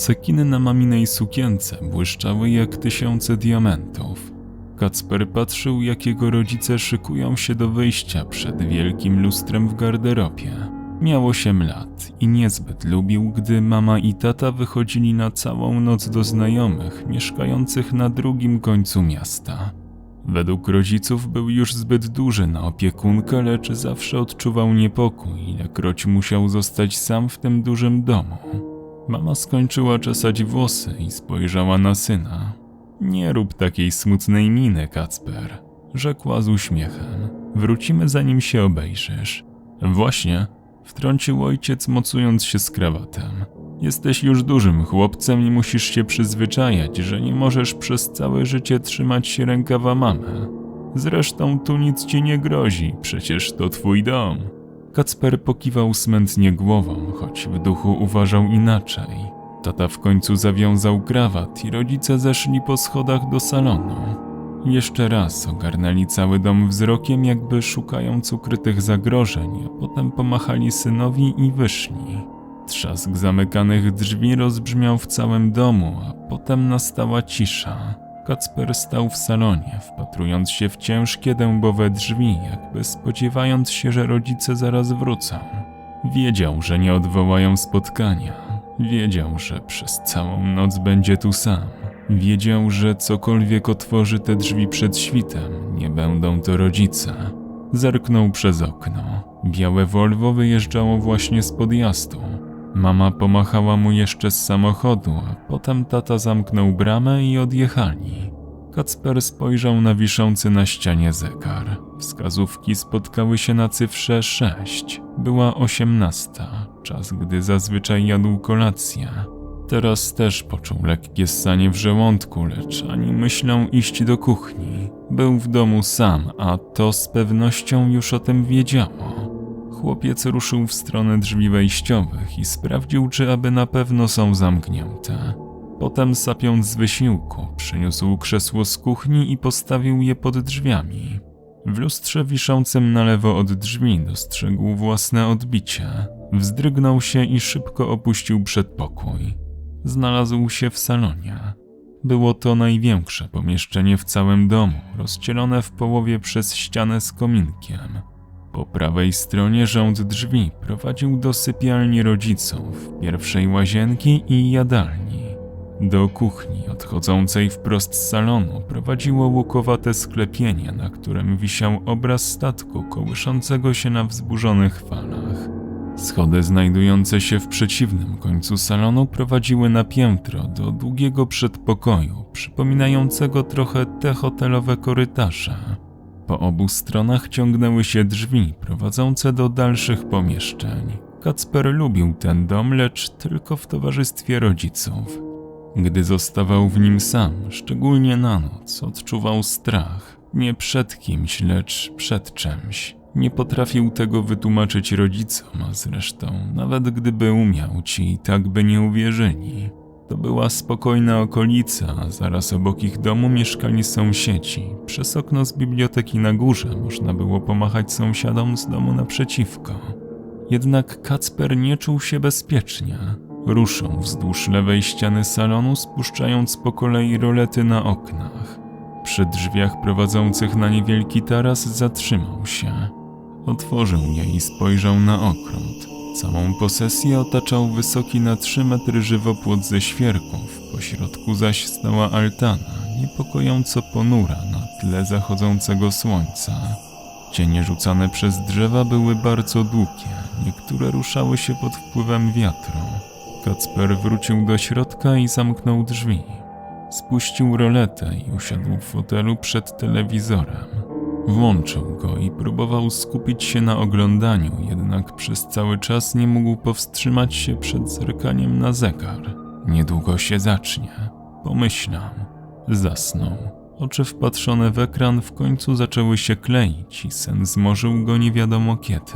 Cekiny na maminej sukience błyszczały jak tysiące diamentów. Kacper patrzył, jak jego rodzice szykują się do wyjścia przed wielkim lustrem w garderobie. Miał 8 lat i niezbyt lubił, gdy mama i tata wychodzili na całą noc do znajomych mieszkających na drugim końcu miasta. Według rodziców był już zbyt duży na opiekunkę, lecz zawsze odczuwał niepokój, ilekroć musiał zostać sam w tym dużym domu. Mama skończyła czesać włosy i spojrzała na syna. Nie rób takiej smutnej miny, Kacper, rzekła z uśmiechem. Wrócimy zanim się obejrzysz. Właśnie, wtrącił ojciec, mocując się z krawatem. Jesteś już dużym chłopcem i musisz się przyzwyczajać, że nie możesz przez całe życie trzymać się rękawa mamy. Zresztą tu nic ci nie grozi, przecież to twój dom. Kacper pokiwał smętnie głową, choć w duchu uważał inaczej. Tata w końcu zawiązał krawat i rodzice zeszli po schodach do salonu. Jeszcze raz ogarnęli cały dom wzrokiem, jakby szukając ukrytych zagrożeń, a potem pomachali synowi i wyszli. Trzask zamykanych drzwi rozbrzmiał w całym domu, a potem nastała cisza. Kacper stał w salonie, wpatrując się w ciężkie dębowe drzwi, jakby spodziewając się, że rodzice zaraz wrócą. Wiedział, że nie odwołają spotkania. Wiedział, że przez całą noc będzie tu sam. Wiedział, że cokolwiek otworzy te drzwi przed świtem, nie będą to rodzice. Zerknął przez okno. Białe Volvo wyjeżdżało właśnie z podjazdu. Mama pomachała mu jeszcze z samochodu, a potem tata zamknął bramę i odjechali. Kacper spojrzał na wiszący na ścianie zegar. Wskazówki spotkały się na cyfrze 6. Była osiemnasta, czas gdy zazwyczaj jadł kolację. Teraz też poczuł lekkie ssanie w żołądku, lecz ani myślą iść do kuchni. Był w domu sam, a to z pewnością już o tym wiedziało. Chłopiec ruszył w stronę drzwi wejściowych i sprawdził, czy aby na pewno są zamknięte. Potem, sapiąc z wysiłku, przyniósł krzesło z kuchni i postawił je pod drzwiami. W lustrze wiszącym na lewo od drzwi dostrzegł własne odbicie. Wzdrygnął się i szybko opuścił przedpokój. Znalazł się w salonie. Było to największe pomieszczenie w całym domu, rozcielone w połowie przez ścianę z kominkiem. Po prawej stronie rząd drzwi prowadził do sypialni rodziców, pierwszej łazienki i jadalni. Do kuchni odchodzącej wprost z salonu prowadziło łukowate sklepienie, na którym wisiał obraz statku kołyszącego się na wzburzonych falach. Schody znajdujące się w przeciwnym końcu salonu prowadziły na piętro do długiego przedpokoju, przypominającego trochę te hotelowe korytarze. Po obu stronach ciągnęły się drzwi prowadzące do dalszych pomieszczeń. Kacper lubił ten dom, lecz tylko w towarzystwie rodziców. Gdy zostawał w nim sam, szczególnie na noc, odczuwał strach. Nie przed kimś, lecz przed czymś. Nie potrafił tego wytłumaczyć rodzicom, a zresztą, nawet gdyby umiał, ci tak by nie uwierzyli. To była spokojna okolica, zaraz obok ich domu mieszkali sąsiedzi. Przez okno z biblioteki na górze można było pomachać sąsiadom z domu naprzeciwko. Jednak Kacper nie czuł się bezpiecznie. Ruszą wzdłuż lewej ściany salonu, spuszczając po kolei rolety na oknach. Przy drzwiach prowadzących na niewielki taras zatrzymał się. Otworzył je i spojrzał na okrąt. Całą posesję otaczał wysoki na 3 metry żywopłot ze świerków, po środku zaś stała altana, niepokojąco ponura na tle zachodzącego słońca. Cienie rzucane przez drzewa były bardzo długie, niektóre ruszały się pod wpływem wiatru. Kacper wrócił do środka i zamknął drzwi. Spuścił roletę i usiadł w fotelu przed telewizorem. Włączył go i próbował skupić się na oglądaniu, jednak przez cały czas nie mógł powstrzymać się przed zerkaniem na zegar. Niedługo się zacznie. Pomyślał. Zasnął. Oczy wpatrzone w ekran w końcu zaczęły się kleić i sen zmorzył go nie wiadomo kiedy.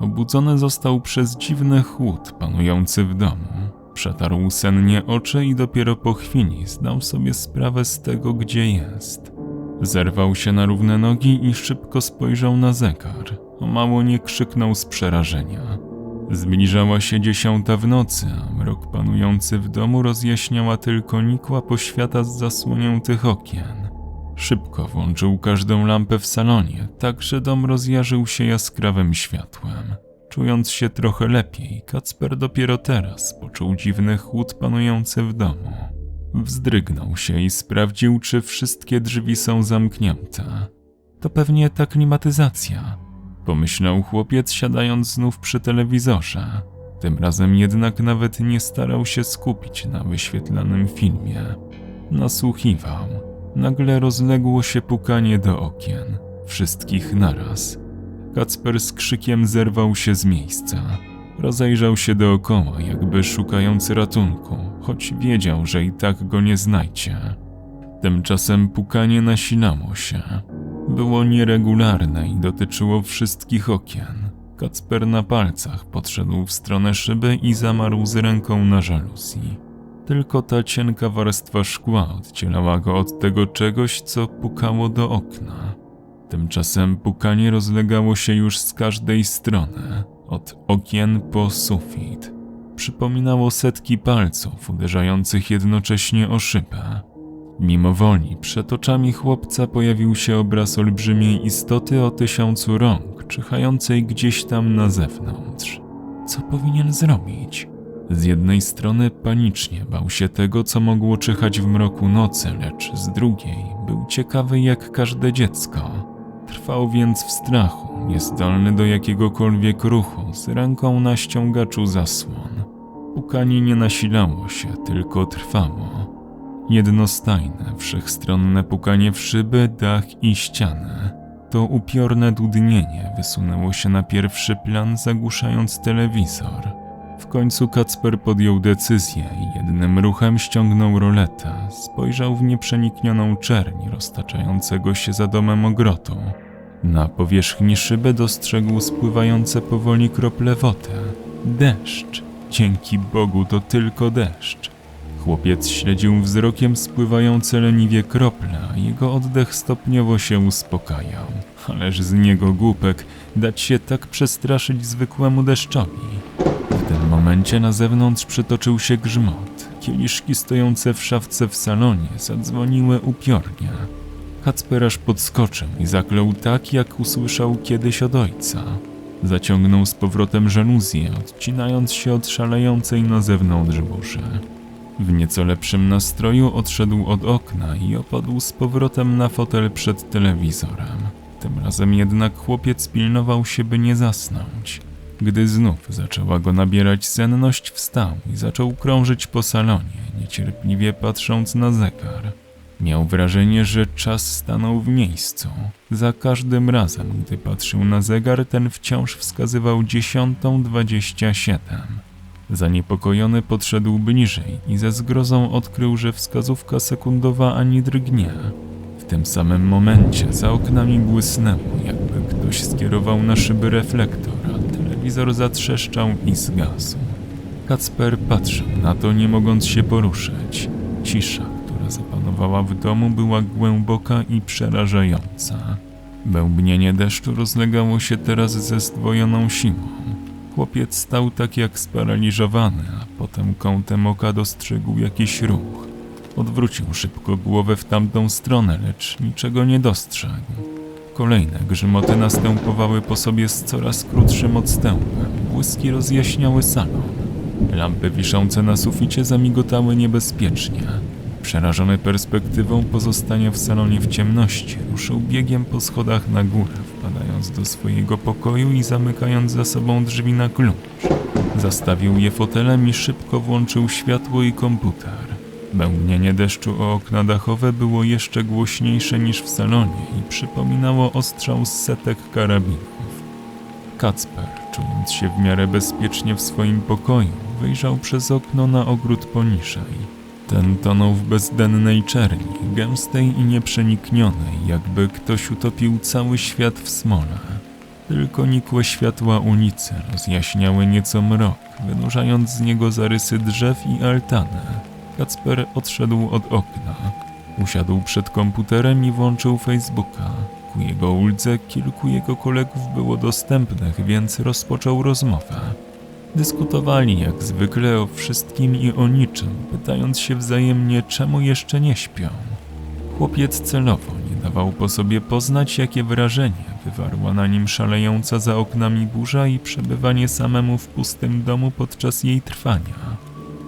Obudzony został przez dziwny chłód panujący w domu. Przetarł sennie oczy i dopiero po chwili zdał sobie sprawę z tego, gdzie jest. Zerwał się na równe nogi i szybko spojrzał na zegar. O mało nie krzyknął z przerażenia. Zbliżała się dziesiąta w nocy, a mrok panujący w domu rozjaśniała tylko nikła poświata z zasłoniętych okien. Szybko włączył każdą lampę w salonie, tak że dom rozjarzył się jaskrawym światłem. Czując się trochę lepiej, Kacper dopiero teraz poczuł dziwny chłód panujący w domu. Wzdrygnął się i sprawdził, czy wszystkie drzwi są zamknięte. To pewnie ta klimatyzacja, pomyślał chłopiec, siadając znów przy telewizorze. Tym razem jednak nawet nie starał się skupić na wyświetlanym filmie. Nasłuchiwał. Nagle rozległo się pukanie do okien, wszystkich naraz. Kacper z krzykiem zerwał się z miejsca. Rozejrzał się dookoła, jakby szukając ratunku, choć wiedział, że i tak go nie znajdzie. Tymczasem pukanie nasilało się. Było nieregularne i dotyczyło wszystkich okien. Kacper na palcach podszedł w stronę szyby i zamarł z ręką na żaluzji. Tylko ta cienka warstwa szkła oddzielała go od tego czegoś, co pukało do okna. Tymczasem pukanie rozlegało się już z każdej strony, od okien po sufit. Przypominało setki palców uderzających jednocześnie o szybę. Mimo woli przed oczami chłopca pojawił się obraz olbrzymiej istoty o tysiącu rąk, czyhającej gdzieś tam na zewnątrz. Co powinien zrobić? Z jednej strony panicznie bał się tego, co mogło czyhać w mroku nocy, lecz z drugiej był ciekawy jak każde dziecko. Trwał więc w strachu, niezdolny do jakiegokolwiek ruchu, z ręką na ściągaczu zasłon. Pukanie nie nasilało się, tylko trwało. Jednostajne, wszechstronne pukanie w szyby, dach i ścianę. To upiorne dudnienie wysunęło się na pierwszy plan, zagłuszając telewizor. W końcu Kacper podjął decyzję i jednym ruchem ściągnął roletę. Spojrzał w nieprzeniknioną czerń roztaczającego się za domem ogrotu. Na powierzchni szyby dostrzegł spływające powoli krople wody. Deszcz. Dzięki Bogu to tylko deszcz. Chłopiec śledził wzrokiem spływające leniwie krople, a jego oddech stopniowo się uspokajał. Ależ z niego głupek dać się tak przestraszyć zwykłemu deszczowi. W tym momencie na zewnątrz przytoczył się grzmot. Kieliszki stojące w szafce w salonie zadzwoniły upiornie. Kacper aż podskoczył i zaklął tak, jak usłyszał kiedyś od ojca. Zaciągnął z powrotem żaluzję, odcinając się od szalejącej na zewnątrz burzy. W nieco lepszym nastroju odszedł od okna i opadł z powrotem na fotel przed telewizorem. Tym razem jednak chłopiec pilnował się, by nie zasnąć. Gdy znów zaczęła go nabierać senność, wstał i zaczął krążyć po salonie, niecierpliwie patrząc na zegar. Miał wrażenie, że czas stanął w miejscu. Za każdym razem, gdy patrzył na zegar, ten wciąż wskazywał dziesiątą dwadzieścia siedem. Zaniepokojony podszedł bliżej i ze zgrozą odkrył, że wskazówka sekundowa ani drgnie. W tym samym momencie za oknami błysnęło, jakby ktoś skierował na szyby reflektor, a telewizor zatrzeszczał i zgasł. Kacper patrzył na to, nie mogąc się poruszyć. Cisza, zapanowała w domu, była głęboka i przerażająca. Bębnienie deszczu rozlegało się teraz ze zdwojoną siłą. Chłopiec stał tak jak sparaliżowany, a potem kątem oka dostrzegł jakiś ruch. Odwrócił szybko głowę w tamtą stronę, lecz niczego nie dostrzegł. Kolejne grzmoty następowały po sobie z coraz krótszym odstępem. Błyski rozjaśniały salon. Lampy wiszące na suficie zamigotały niebezpiecznie. Przerażony perspektywą pozostania w salonie w ciemności, ruszył biegiem po schodach na górę, wpadając do swojego pokoju i zamykając za sobą drzwi na klucz. Zastawił je fotelem i szybko włączył światło i komputer. Bębnienie deszczu o okna dachowe było jeszcze głośniejsze niż w salonie i przypominało ostrzał z setek karabinów. Kacper, czując się w miarę bezpiecznie w swoim pokoju, wyjrzał przez okno na ogród poniżej. Ten tonął w bezdennej czerni, gęstej i nieprzeniknionej, jakby ktoś utopił cały świat w smole. Tylko nikłe światła ulicy rozjaśniały nieco mrok, wynurzając z niego zarysy drzew i altany. Kacper odszedł od okna. Usiadł przed komputerem i włączył Facebooka. Ku jego uldze kilku jego kolegów było dostępnych, więc rozpoczął rozmowę. Dyskutowali jak zwykle o wszystkim i o niczym, pytając się wzajemnie, czemu jeszcze nie śpią. Chłopiec celowo nie dawał po sobie poznać, jakie wrażenie wywarła na nim szalejąca za oknami burza i przebywanie samemu w pustym domu podczas jej trwania.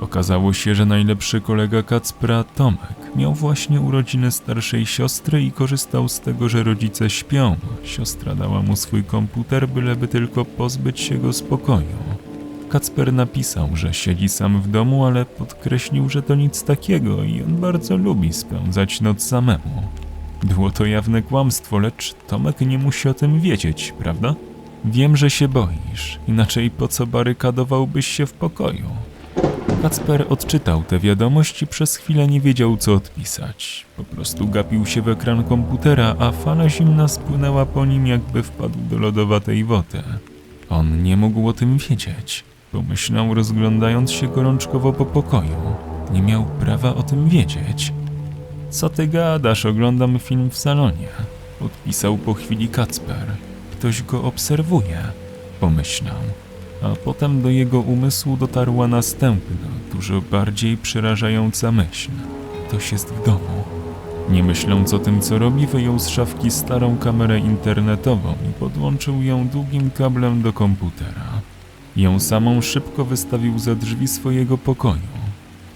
Okazało się, że najlepszy kolega Kacpra, Tomek, miał właśnie urodziny starszej siostry i korzystał z tego, że rodzice śpią. Siostra dała mu swój komputer, byleby tylko pozbyć się go spokoju. Kacper napisał, że siedzi sam w domu, ale podkreślił, że to nic takiego i on bardzo lubi spędzać noc samemu. Było to jawne kłamstwo, lecz Tomek nie musi o tym wiedzieć, prawda? Wiem, że się boisz, inaczej po co barykadowałbyś się w pokoju? Kacper odczytał tę wiadomość i przez chwilę nie wiedział, co odpisać. Po prostu gapił się w ekran komputera, a fala zimna spłynęła po nim, jakby wpadł do lodowatej wody. On nie mógł o tym wiedzieć. Pomyślał, rozglądając się gorączkowo po pokoju. Nie miał prawa o tym wiedzieć. Co ty gadasz? Oglądam film w salonie. Odpisał po chwili Kacper. Ktoś go obserwuje. Pomyślał. A potem do jego umysłu dotarła następna, dużo bardziej przerażająca myśl. Ktoś jest w domu. Nie myśląc o tym, co robi, wyjął z szafki starą kamerę internetową i podłączył ją długim kablem do komputera. Ją samą szybko wystawił za drzwi swojego pokoju.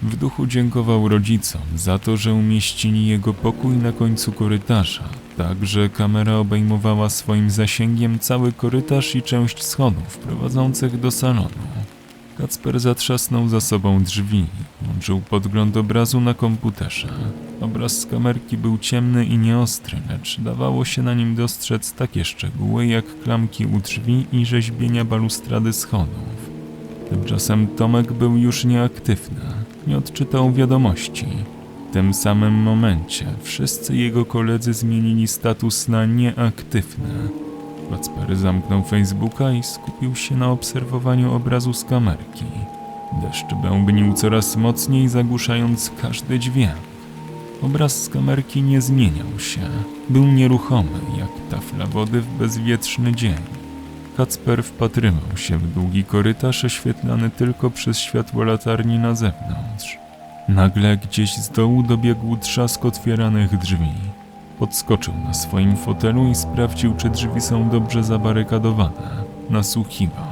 W duchu dziękował rodzicom za to, że umieścili jego pokój na końcu korytarza, tak że kamera obejmowała swoim zasięgiem cały korytarz i część schodów prowadzących do salonu. Kacper zatrzasnął za sobą drzwi, włączył podgląd obrazu na komputerze. Obraz z kamerki był ciemny i nieostry, lecz dawało się na nim dostrzec takie szczegóły jak klamki u drzwi i rzeźbienia balustrady schodów. Tymczasem Tomek był już nieaktywny, nie odczytał wiadomości. W tym samym momencie wszyscy jego koledzy zmienili status na nieaktywny. Kacper zamknął Facebooka i skupił się na obserwowaniu obrazu z kamerki. Deszcz bębnił coraz mocniej, zagłuszając każdy dźwięk. Obraz z kamerki nie zmieniał się. Był nieruchomy, jak tafla wody w bezwietrzny dzień. Kacper wpatrywał się w długi korytarz oświetlany tylko przez światło latarni na zewnątrz. Nagle gdzieś z dołu dobiegł trzask otwieranych drzwi. Podskoczył na swoim fotelu i sprawdził, czy drzwi są dobrze zabarykadowane. Nasłuchiwał.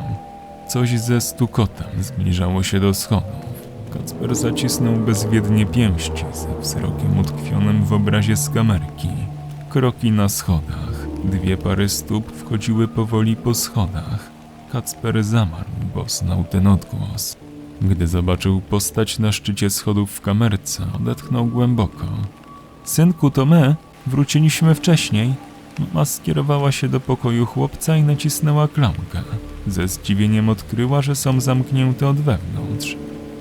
Coś ze stukotem zbliżało się do schodów. Kacper zacisnął bezwiednie pięści ze wzrokiem utkwionym w obrazie z kamerki. Kroki na schodach. Dwie pary stóp wchodziły powoli po schodach. Kacper zamarł, bo znał ten odgłos. Gdy zobaczył postać na szczycie schodów w kamerce, odetchnął głęboko. Synku, to my. Wróciliśmy wcześniej. Mama skierowała się do pokoju chłopca i nacisnęła klamkę. Ze zdziwieniem odkryła, że są zamknięte od wewnątrz.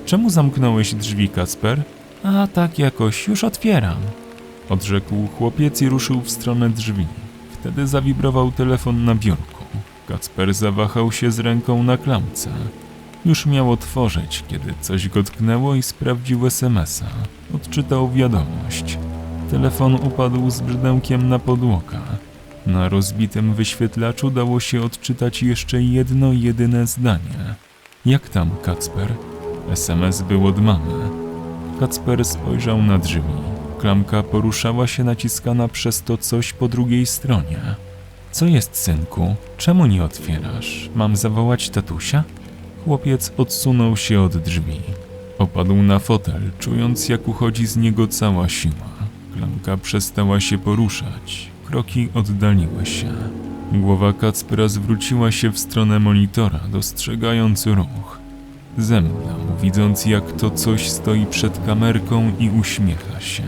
Czemu zamknąłeś drzwi, Kacper? A tak jakoś, już otwieram. Odrzekł chłopiec i ruszył w stronę drzwi. Wtedy zawibrował telefon na biurku. Kacper zawahał się z ręką na klamce. Już miał otworzyć, kiedy coś go tknęło i sprawdził SMS-a. Odczytał wiadomość. Telefon upadł z brzdękiem na podłogę. Na rozbitym wyświetlaczu dało się odczytać jeszcze jedno jedyne zdanie. Jak tam, Kacper? SMS był od mamy. Kacper spojrzał na drzwi. Klamka poruszała się naciskana przez to coś po drugiej stronie. Co jest, synku? Czemu nie otwierasz? Mam zawołać tatusia? Chłopiec odsunął się od drzwi. Opadł na fotel, czując jak uchodzi z niego cała siła. Klamka przestała się poruszać. Kroki oddaliły się. Głowa Kacpera zwróciła się w stronę monitora, dostrzegając ruch. Zemdlał, widząc jak to coś stoi przed kamerką i uśmiecha się.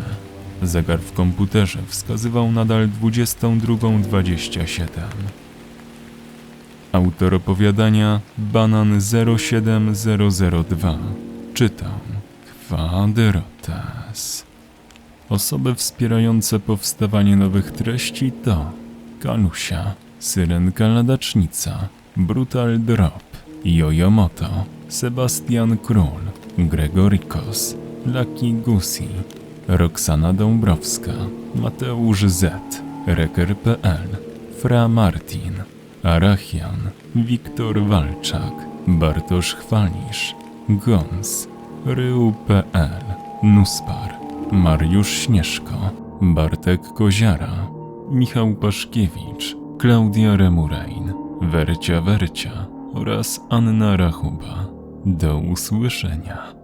Zegar w komputerze wskazywał nadal 22.27. Autor opowiadania Banan 07002 czytał Kwadrates. Osoby wspierające powstawanie nowych treści to Kalusia, Syrenka Ladacznica, Brutal Drop, Jojomoto, Sebastian Król, Gregorikos, Lucky Gusi, Roxana Dąbrowska, Mateusz Z, Reker.pl, Fra Martin, Arachian, Wiktor Walczak, Bartosz Chwalisz, Gons, Rył.pl, Nuspar, Mariusz Śnieżko, Bartek Koziara, Michał Paszkiewicz, Klaudia Remurain, Wercia Wercia oraz Anna Rachuba. Do usłyszenia.